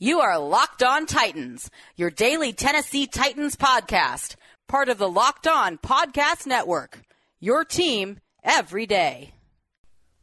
You are Locked On Titans, your daily Tennessee Titans podcast, part of the Locked On Podcast Network. Your team every day.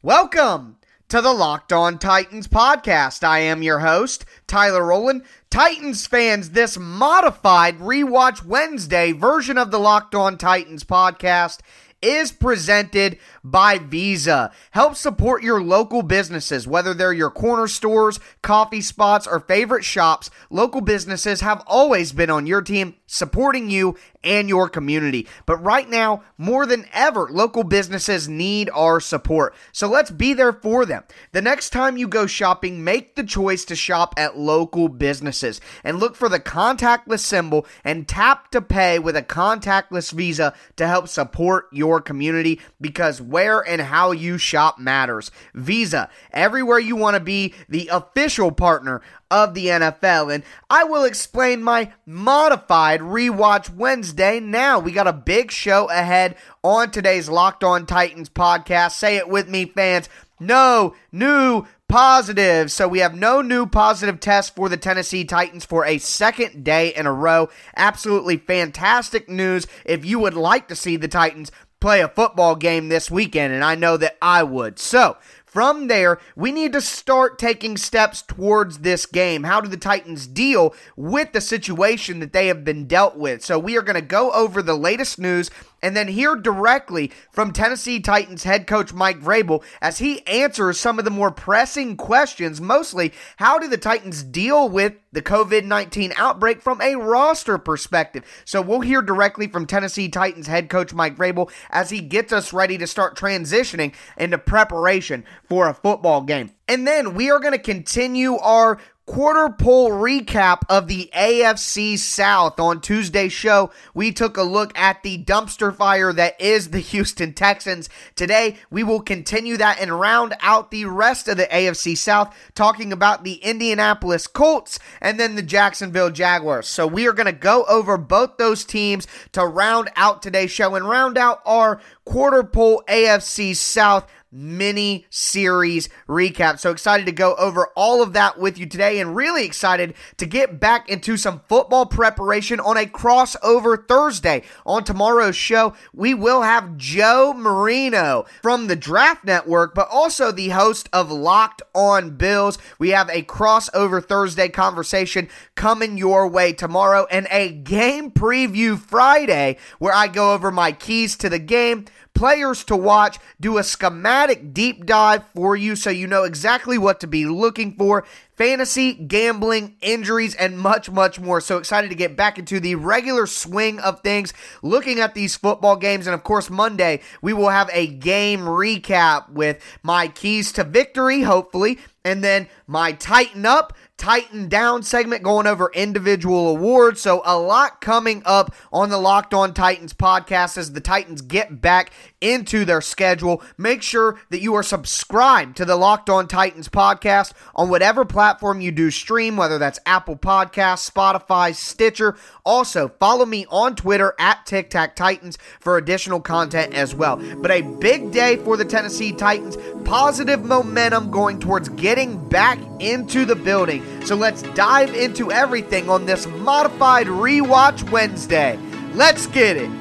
Welcome to the Locked On Titans podcast. I am your host, Tyler Rowland. Titans fans, this modified Rewatch Wednesday version of the Locked On Titans podcast is presented by Visa. Help support your local businesses, whether they're your corner stores, coffee spots, or favorite shops. Local businesses have always been on your team, supporting you and your community. But right now, more than ever, local businesses need our support. So let's be there for them. The next time you go shopping, make the choice to shop at local businesses and look for the contactless symbol and tap to pay with a contactless Visa to help support your community because where and how you shop matters. Visa, everywhere you want to be, the official partner of the NFL. And I will explain my modified rewatch Wednesday now. We got a big show ahead on today's Locked On Titans podcast. Say it with me, fans. No new positive. So we have no new positive tests for the Tennessee Titans for a second day in a row. Absolutely fantastic news. If you would like to see the Titans play a football game this weekend, and I know that I would. So, from there, we need to start taking steps towards this game. How do the Titans deal with the situation that they have been dealt with? So, we are going to go over the latest news and then hear directly from Tennessee Titans head coach Mike Vrabel as he answers some of the more pressing questions. Mostly, how do the Titans deal with the COVID 19 outbreak from a roster perspective? So, we'll hear directly from Tennessee Titans head coach Mike Vrabel as he gets us ready to start transitioning into preparation for a football game. And then we are going to continue our quarter pole recap of the AFC South. On Tuesday's show, we took a look at the dumpster fire that is the Houston Texans. Today, we will continue that and round out the rest of the AFC South, talking about the Indianapolis Colts and then the Jacksonville Jaguars. So, we are going to go over both those teams to round out today's show and round out our quarter pole AFC South mini series recap. So excited to go over all of that with you today and really excited to get back into some football preparation on a crossover Thursday. On tomorrow's show, we will have Joe Marino from the Draft Network, but also the host of Locked on Bills. We have a crossover Thursday conversation coming your way tomorrow and a game preview Friday where I go over my keys to the game players to watch, do a schematic deep dive for you so you know exactly what to be looking for. Fantasy, gambling, injuries, and much, much more. So excited to get back into the regular swing of things, looking at these football games. And of course, Monday, we will have a game recap with my keys to victory, hopefully, and then my Tighten Up, Tighten Down segment going over individual awards. So, a lot coming up on the Locked On Titans podcast as the Titans get back into their schedule. Make sure that you are subscribed to the Locked On Titans podcast on whatever platform you do stream, whether that's Apple Podcasts, Spotify, Stitcher. Also, follow me on Twitter at Tic Tac Titans for additional content as well. But a big day for the Tennessee Titans. Positive momentum going towards getting back into the building. So let's dive into everything on this modified rewatch Wednesday. Let's get it.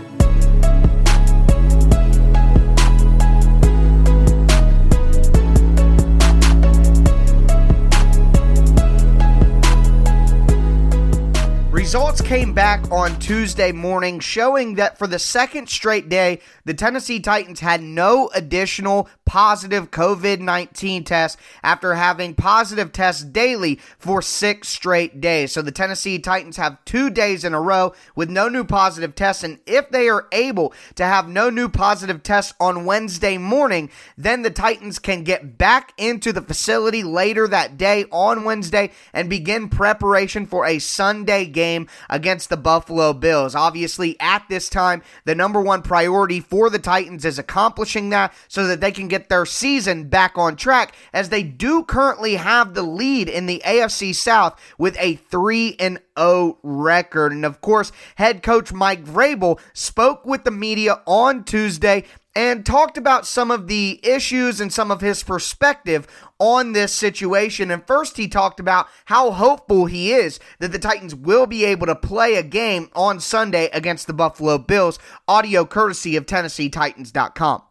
Results came back on Tuesday morning showing that for the second straight day, the Tennessee Titans had no additional positive COVID 19 test after having positive tests daily for six straight days. So the Tennessee Titans have two days in a row with no new positive tests. And if they are able to have no new positive tests on Wednesday morning, then the Titans can get back into the facility later that day on Wednesday and begin preparation for a Sunday game against the Buffalo Bills. Obviously, at this time, the number one priority for the Titans is accomplishing that so that they can get get their season back on track as they do currently have the lead in the AFC South with a 3 and 0 record. And of course, head coach Mike Vrabel spoke with the media on Tuesday and talked about some of the issues and some of his perspective on this situation. And first, he talked about how hopeful he is that the Titans will be able to play a game on Sunday against the Buffalo Bills. Audio courtesy of TennesseeTitans.com.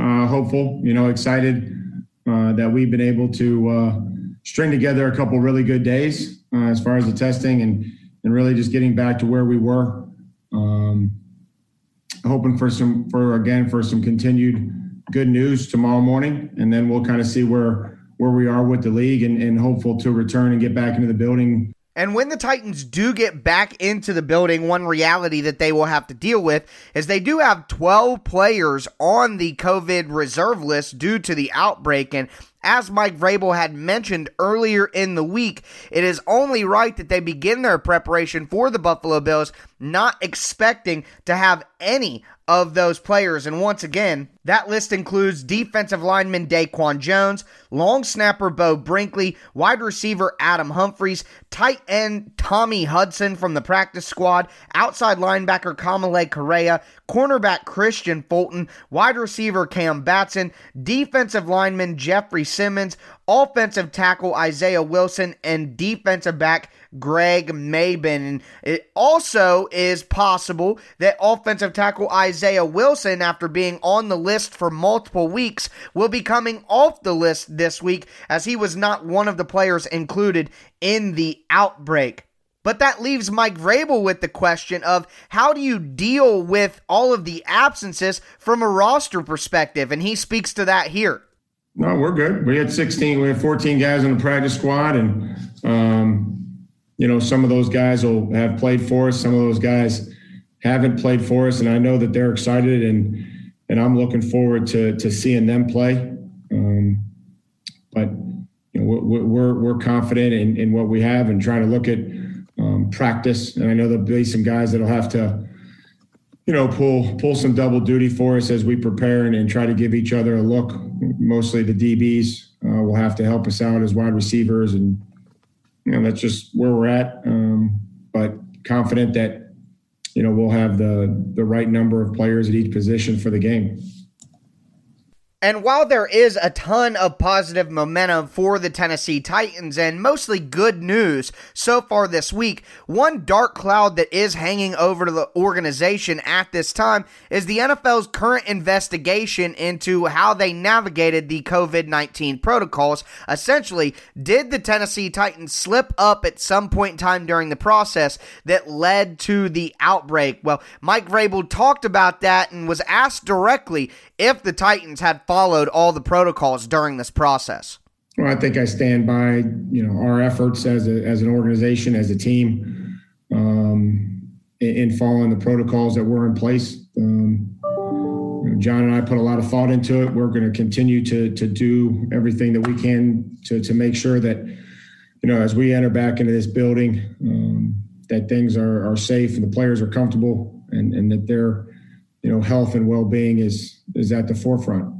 Uh, hopeful, you know, excited uh, that we've been able to uh, string together a couple really good days uh, as far as the testing and and really just getting back to where we were. Um, hoping for some for again for some continued good news tomorrow morning, and then we'll kind of see where where we are with the league and, and hopeful to return and get back into the building and when the Titans do get back into the building, one reality that they will have to deal with is they do have 12 players on the COVID reserve list due to the outbreak. And as Mike Vrabel had mentioned earlier in the week, it is only right that they begin their preparation for the Buffalo Bills, not expecting to have any of those players. And once again, that list includes defensive lineman Daquan Jones, long snapper Beau Brinkley, wide receiver Adam Humphries, tight end Tommy Hudson from the practice squad, outside linebacker Kamalei Correa, cornerback Kristian Fulton, wide receiver Cam Batson, defensive lineman Jeffery Simmons, offensive tackle Isaiah Wilson, and defensive back Greg Mabin. And it also is possible that offensive tackle Isaiah Wilson, after being on the list for multiple weeks, will be coming off the list this week as he was not one of the players included in the outbreak. But that leaves Mike Vrabel with the question of how do you deal with all of the absences from a roster perspective? And he speaks to that here. No, we're good. We had 16, we had 14 guys in the practice squad, and um, you know, some of those guys will have played for us. Some of those guys haven't played for us, and I know that they're excited, and and I'm looking forward to to seeing them play. Um, but you know, we're we're, we're confident in, in what we have, and trying to look at um, practice. And I know there'll be some guys that'll have to, you know, pull pull some double duty for us as we prepare and, and try to give each other a look. Mostly the DBs uh, will have to help us out as wide receivers and you know that's just where we're at. Um, but confident that you know we'll have the the right number of players at each position for the game. And while there is a ton of positive momentum for the Tennessee Titans and mostly good news so far this week, one dark cloud that is hanging over the organization at this time is the NFL's current investigation into how they navigated the COVID 19 protocols. Essentially, did the Tennessee Titans slip up at some point in time during the process that led to the outbreak? Well, Mike Vrabel talked about that and was asked directly if the Titans had followed all the protocols during this process? Well, I think I stand by you know our efforts as a, as an organization, as a team, um, in, in, following the protocols that were in place. Um, you know, Jon and I put a lot of thought into it. We're going to continue to to do everything that we can to to make sure that you know as we enter back into this building um, that things are are safe and the players are comfortable and and that they're you know health and well-being is is at the forefront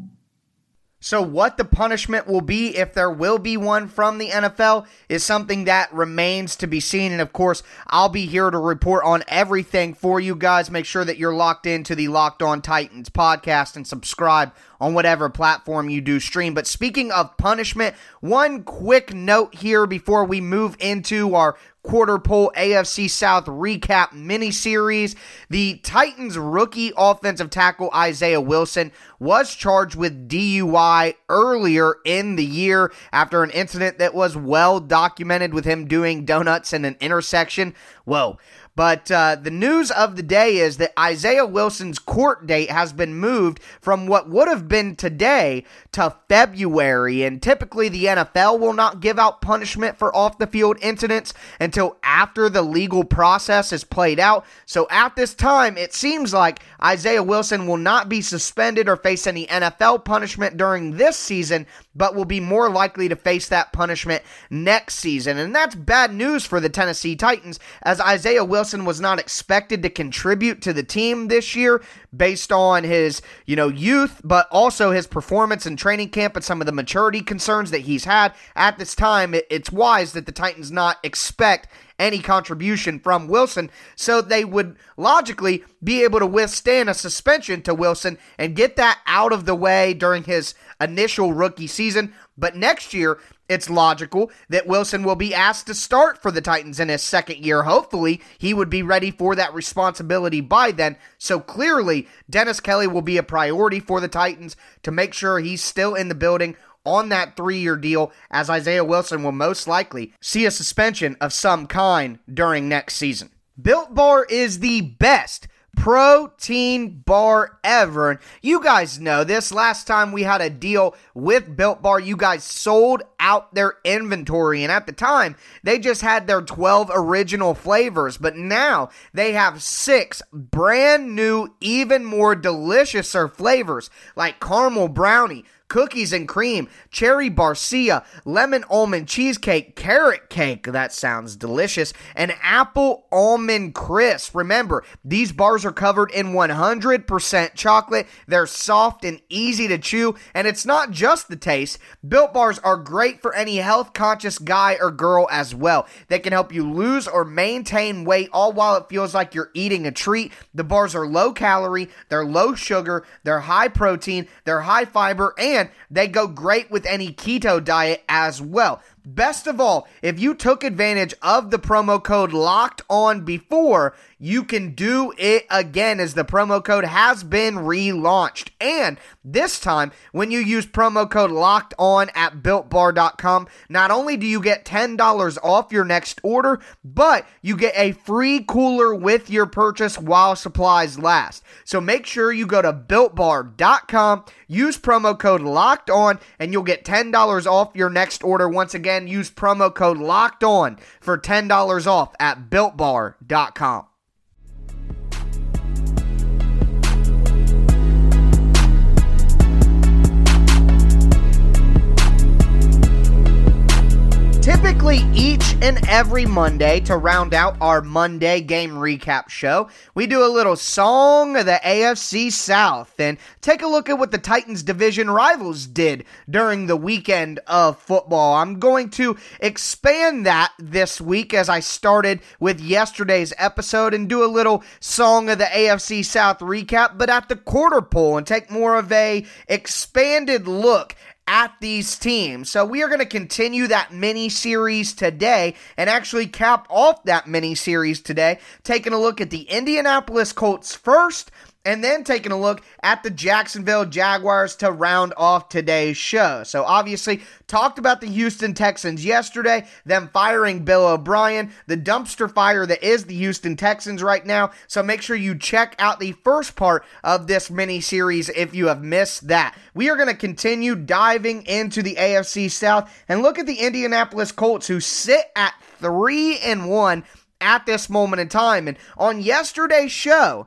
so, what the punishment will be, if there will be one from the NFL, is something that remains to be seen. And of course, I'll be here to report on everything for you guys. Make sure that you're locked into the Locked On Titans podcast and subscribe on whatever platform you do stream. But speaking of punishment, one quick note here before we move into our quarter pole AFC South recap mini series. The Titans rookie offensive tackle Isaiah Wilson was charged with DUI earlier in the year after an incident that was well documented with him doing donuts in an intersection. Whoa. But uh, the news of the day is that Isaiah Wilson's court date has been moved from what would have been today to February. And typically, the NFL will not give out punishment for off the field incidents until after the legal process is played out. So at this time, it seems like Isaiah Wilson will not be suspended or face any NFL punishment during this season. But will be more likely to face that punishment next season. And that's bad news for the Tennessee Titans, as Isaiah Wilson was not expected to contribute to the team this year based on his, you know, youth, but also his performance in training camp and some of the maturity concerns that he's had. At this time, it's wise that the Titans not expect any contribution from Wilson, so they would logically be able to withstand a suspension to Wilson and get that out of the way during his initial rookie season. But next year, it's logical that Wilson will be asked to start for the Titans in his second year. Hopefully, he would be ready for that responsibility by then. So clearly, Dennis Kelly will be a priority for the Titans to make sure he's still in the building on that three year deal, as Isaiah Wilson will most likely see a suspension of some kind during next season. Built Bar is the best protein bar ever. And you guys know this. Last time we had a deal with Built Bar, you guys sold out their inventory. And at the time, they just had their 12 original flavors. But now they have six brand new, even more deliciouser flavors like caramel brownie cookies and cream, cherry barcia, lemon almond cheesecake, carrot cake, that sounds delicious, and apple almond crisp. Remember, these bars are covered in 100% chocolate. They're soft and easy to chew, and it's not just the taste. Built bars are great for any health conscious guy or girl as well. They can help you lose or maintain weight all while it feels like you're eating a treat. The bars are low calorie, they're low sugar, they're high protein, they're high fiber, and and they go great with any keto diet as well. Best of all, if you took advantage of the promo code locked on before, you can do it again as the promo code has been relaunched. And this time, when you use promo code locked on at builtbar.com, not only do you get $10 off your next order, but you get a free cooler with your purchase while supplies last. So make sure you go to builtbar.com, use promo code locked on, and you'll get $10 off your next order. Once again, use promo code locked on for $10 off at builtbar.com. Typically, each and every Monday, to round out our Monday game recap show, we do a little song of the AFC South and take a look at what the Titans division rivals did during the weekend of football. I'm going to expand that this week as I started with yesterday's episode and do a little song of the AFC South recap, but at the quarter pole and take more of a expanded look at these teams. So we are going to continue that mini series today and actually cap off that mini series today, taking a look at the Indianapolis Colts first and then taking a look at the Jacksonville Jaguars to round off today's show. So, obviously, talked about the Houston Texans yesterday, them firing Bill O'Brien, the dumpster fire that is the Houston Texans right now. So, make sure you check out the first part of this mini series if you have missed that. We are going to continue diving into the AFC South and look at the Indianapolis Colts, who sit at 3 and 1 at this moment in time. And on yesterday's show,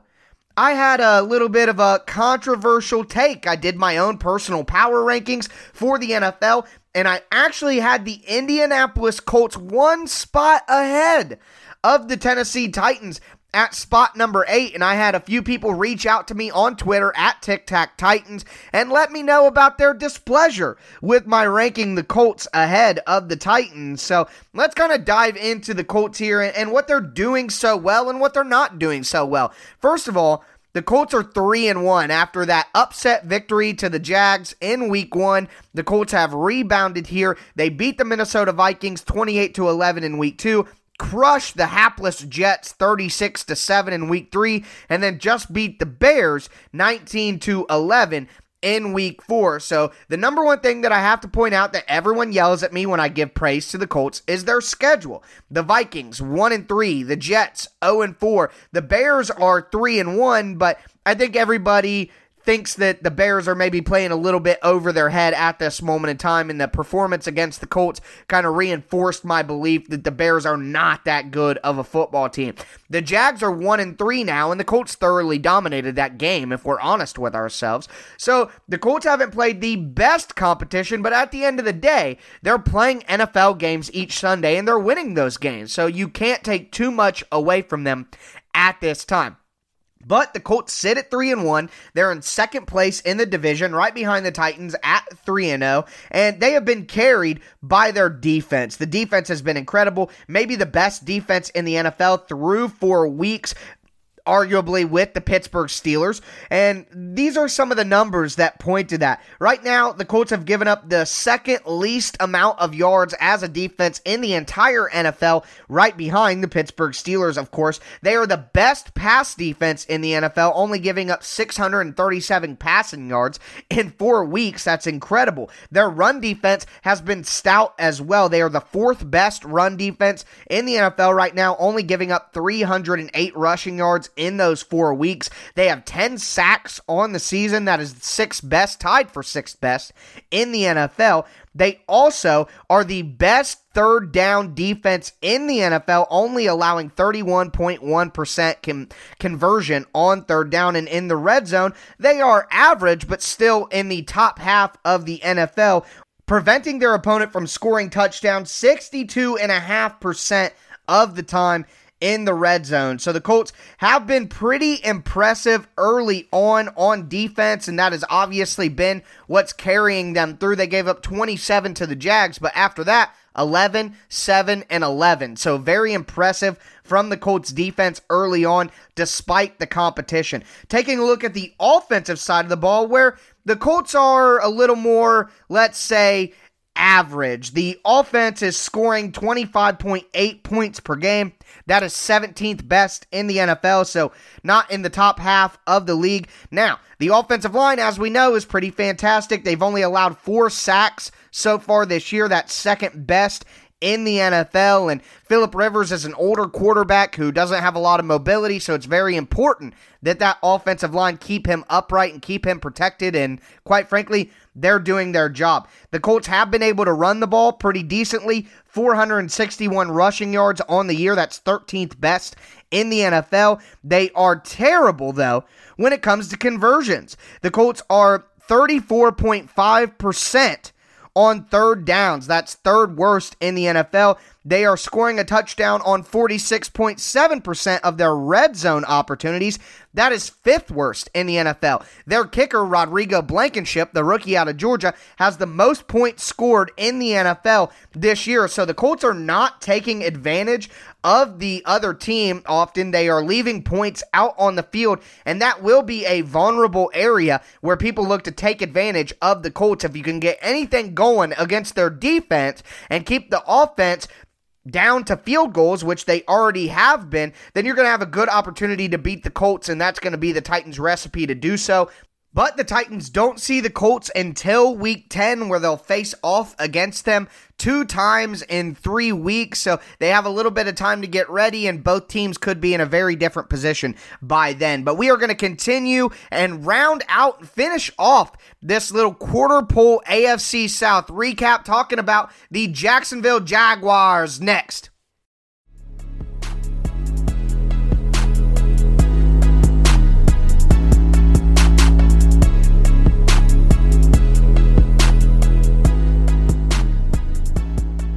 I had a little bit of a controversial take. I did my own personal power rankings for the NFL, and I actually had the Indianapolis Colts one spot ahead of the Tennessee Titans at spot number eight, and I had a few people reach out to me on Twitter at Tic Tac Titans and let me know about their displeasure with my ranking the Colts ahead of the Titans. So let's kind of dive into the Colts here and, and what they're doing so well and what they're not doing so well. First of all, the Colts are 3 and 1 after that upset victory to the Jags in week 1. The Colts have rebounded here. They beat the Minnesota Vikings 28 to 11 in week 2 crushed the hapless Jets 36 to 7 in week 3 and then just beat the Bears 19 to 11 in week 4. So, the number one thing that I have to point out that everyone yells at me when I give praise to the Colts is their schedule. The Vikings 1 and 3, the Jets 0 and 4. The Bears are 3 and 1, but I think everybody thinks that the Bears are maybe playing a little bit over their head at this moment in time, and the performance against the Colts kind of reinforced my belief that the Bears are not that good of a football team. The Jags are one and three now, and the Colts thoroughly dominated that game, if we're honest with ourselves. So the Colts haven't played the best competition, but at the end of the day, they're playing NFL games each Sunday and they're winning those games. So you can't take too much away from them at this time. But the Colts sit at 3 and 1. They're in second place in the division right behind the Titans at 3 and 0 and they have been carried by their defense. The defense has been incredible, maybe the best defense in the NFL through 4 weeks arguably with the Pittsburgh Steelers. And these are some of the numbers that point to that. Right now, the Colts have given up the second least amount of yards as a defense in the entire NFL, right behind the Pittsburgh Steelers, of course. They are the best pass defense in the NFL, only giving up 637 passing yards in four weeks. That's incredible. Their run defense has been stout as well. They are the fourth best run defense in the NFL right now, only giving up 308 rushing yards in those four weeks. They have 10 sacks on the season. That is sixth best, tied for sixth best in the NFL. They also are the best third down defense in the NFL, only allowing 31.1% con- conversion on third down. And in the red zone, they are average, but still in the top half of the NFL, preventing their opponent from scoring touchdowns 62.5% of the time in the red zone. So the Colts have been pretty impressive early on on defense, and that has obviously been what's carrying them through. They gave up 27 to the Jags, but after that, 11, 7, and 11. So very impressive from the Colts defense early on, despite the competition. Taking a look at the offensive side of the ball, where the Colts are a little more, let's say, average. The offense is scoring 25.8 points per game. That is 17th best in the NFL, so not in the top half of the league. Now, the offensive line, as we know, is pretty fantastic. They've only allowed four sacks so far this year. That's second best in the NFL. And Philip Rivers is an older quarterback who doesn't have a lot of mobility, so it's very important that that offensive line keep him upright and keep him protected. And quite frankly, they're doing their job. The Colts have been able to run the ball pretty decently 461 rushing yards on the year. That's 13th best in the NFL. They are terrible, though, when it comes to conversions. The Colts are 34.5% on third downs. That's third worst in the NFL. They are scoring a touchdown on 46.7% of their red zone opportunities. That is fifth worst in the NFL. Their kicker, Rodrigo Blankenship, the rookie out of Georgia, has the most points scored in the NFL this year. So the Colts are not taking advantage of the other team. Often they are leaving points out on the field, and that will be a vulnerable area where people look to take advantage of the Colts. If you can get anything going against their defense and keep the offense down to field goals, which they already have been, then you're going to have a good opportunity to beat the Colts, and that's going to be the Titans' recipe to do so. But the Titans don't see the Colts until week 10, where they'll face off against them two times in three weeks. So they have a little bit of time to get ready, and both teams could be in a very different position by then. But we are going to continue and round out, finish off this little quarter pole AFC South recap, talking about the Jacksonville Jaguars next.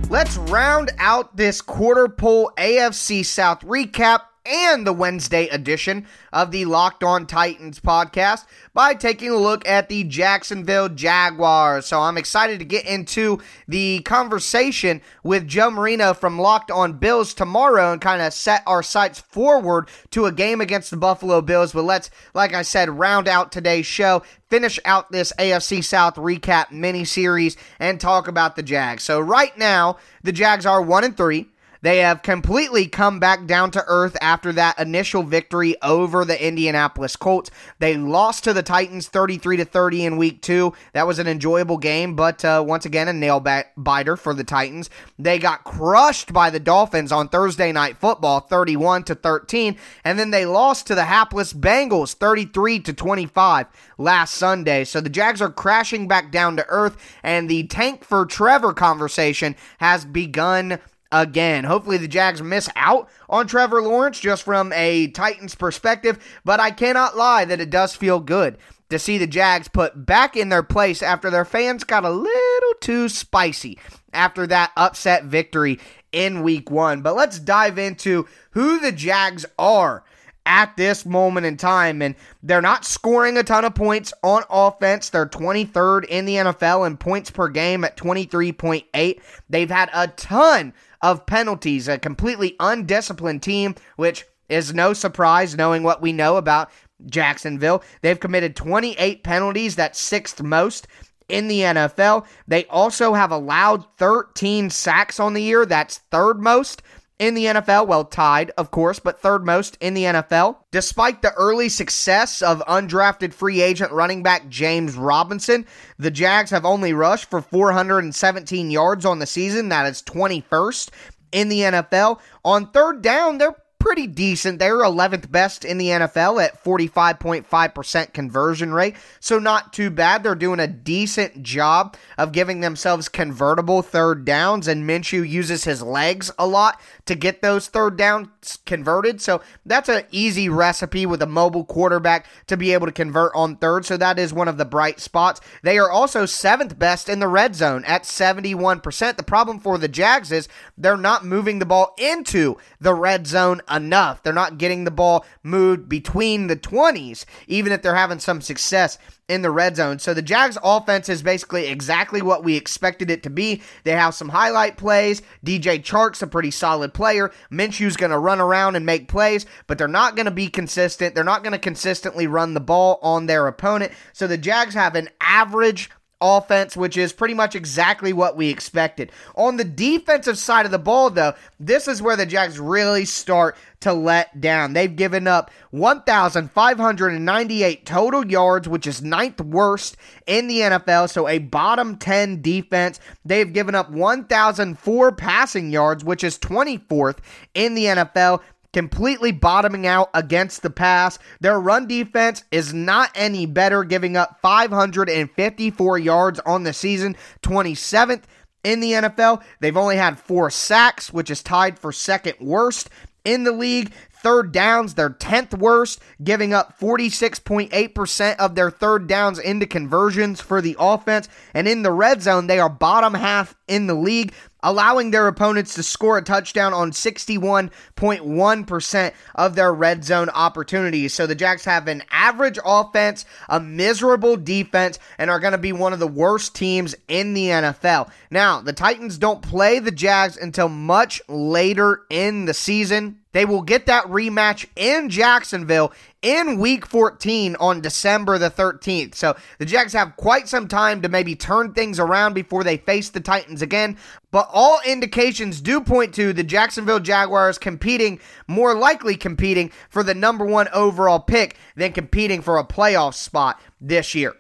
Let's round out this quarter pole AFC South recap and the Wednesday edition of the Locked On Titans podcast by taking a look at the Jacksonville Jaguars. So I'm excited to get into the conversation with Joe Marino from Locked On Bills tomorrow and kind of set our sights forward to a game against the Buffalo Bills. But let's, like I said, round out today's show, finish out this AFC South recap mini series, and talk about the Jags. So right now, the Jags are one and three. They have completely come back down to earth after that initial victory over the Indianapolis Colts. They lost to the Titans 33 to 30 in week 2. That was an enjoyable game, but uh, once again a nail biter for the Titans. They got crushed by the Dolphins on Thursday night football 31 to 13, and then they lost to the hapless Bengals 33 to 25 last Sunday. So the Jags are crashing back down to earth and the tank for Trevor conversation has begun again. Hopefully, the Jags miss out on Trevor Lawrence just from a Titans perspective, but I cannot lie that it does feel good to see the Jags put back in their place after their fans got a little too spicy after that upset victory in week one. But let's dive into who the Jags are at this moment in time. And they're not scoring a ton of points on offense. They're 23rd in the NFL in points per game at 23.8. They've had a ton of penalties, a completely undisciplined team, which is no surprise knowing what we know about Jacksonville. They've committed 28 penalties, that's sixth most in the NFL. They also have allowed 13 sacks on the year, that's third most in the NFL. Well, tied, of course, but third most in the NFL. Despite the early success of undrafted free agent running back James Robinson, the Jags have only rushed for 417 yards on the season. That is 21st in the NFL. On third down, they're pretty decent. They're 11th best in the NFL at 45.5% conversion rate. So not too bad. They're doing a decent job of giving themselves convertible third downs, and Minshew uses his legs a lot to get those third downs converted. So that's an easy recipe with a mobile quarterback to be able to convert on third. So that is one of the bright spots. They are also seventh best in the red zone at 71%. The problem for the Jags is they're not moving the ball into the red zone enough. They're not getting the ball moved between the 20s, even if they're having some success in the red zone. So the Jags offense is basically exactly what we expected it to be. They have some highlight plays. DJ Chark's a pretty solid player. Minshew's going to run around and make plays, but they're not going to be consistent. They're not going to consistently run the ball on their opponent. So the Jags have an average offense, which is pretty much exactly what we expected. On the defensive side of the ball, though, this is where the Jags really start to let down. They've given up 1,598 total yards, which is ninth worst in the NFL, so a bottom 10 defense. They've given up 1,004 passing yards, which is 24th in the NFL completely bottoming out against the pass. Their run defense is not any better, giving up 554 yards on the season, 27th in the NFL. They've only had four sacks, which is tied for second worst in the league. Third downs, they're 10th worst, giving up 46.8% of their third downs into conversions for the offense. And in the red zone, they are bottom half in the league, allowing their opponents to score a touchdown on 61.1% of their red zone opportunities. So the Jags have an average offense, a miserable defense, and are going to be one of the worst teams in the NFL. Now, the Titans don't play the Jags until much later in the season. They will get that rematch in Jacksonville in week 14 on December the 13th. So the Jags have quite some time to maybe turn things around before they face the Titans again. But all indications do point to the Jacksonville Jaguars competing, more likely competing for the number one overall pick than competing for a playoff spot this year.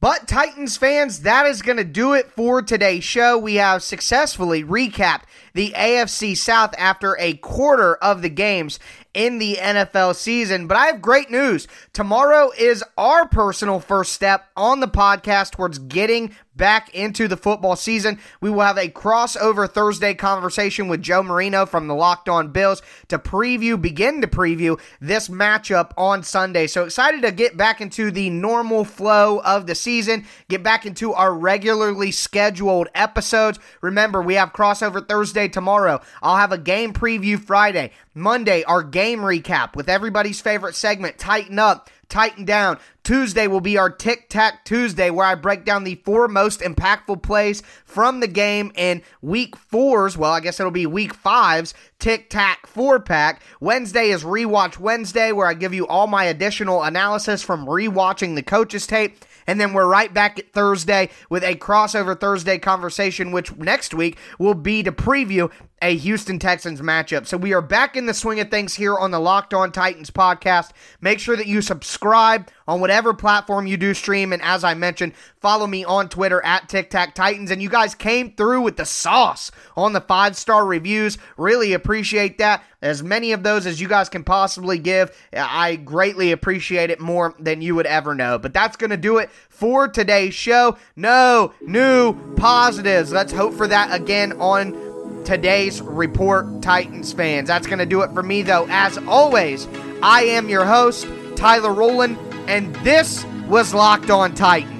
But Titans fans, that is going to do it for today's show. We have successfully recapped the AFC South after a quarter of the games in the NFL season. But I have great news. Tomorrow is our personal first step on the podcast towards getting back into the football season. We will have a crossover Thursday conversation with Joe Marino from the Locked On Bills to preview, begin to preview this matchup on Sunday. So excited to get back into the normal flow of the season, get back into our regularly scheduled episodes. Remember, we have crossover Thursday tomorrow. I'll have a game preview Friday. Monday, our game recap with everybody's favorite segment, Tighten Up tighten down. Tuesday will be our Tic Tac Tuesday, where I break down the four most impactful plays from the game in week four's, well, I guess it'll be week five's Tic Tac four pack. Wednesday is Rewatch Wednesday, where I give you all my additional analysis from rewatching the coaches tape. And then we're right back at Thursday with a crossover Thursday conversation, which next week will be to preview a Houston Texans matchup. So we are back in the swing of things here on the Locked On Titans podcast. Make sure that you subscribe on whatever platform you do stream. And as I mentioned, follow me on Twitter at Tic Tac Titans. And you guys came through with the sauce on the five star reviews. Really appreciate that. As many of those as you guys can possibly give. I greatly appreciate it more than you would ever know. But that's going to do it for today's show. No new positives. Let's hope for that again on today's report, Titans fans. That's going to do it for me, though. As always, I am your host, Tyler Rowland, and this was Locked On Titans.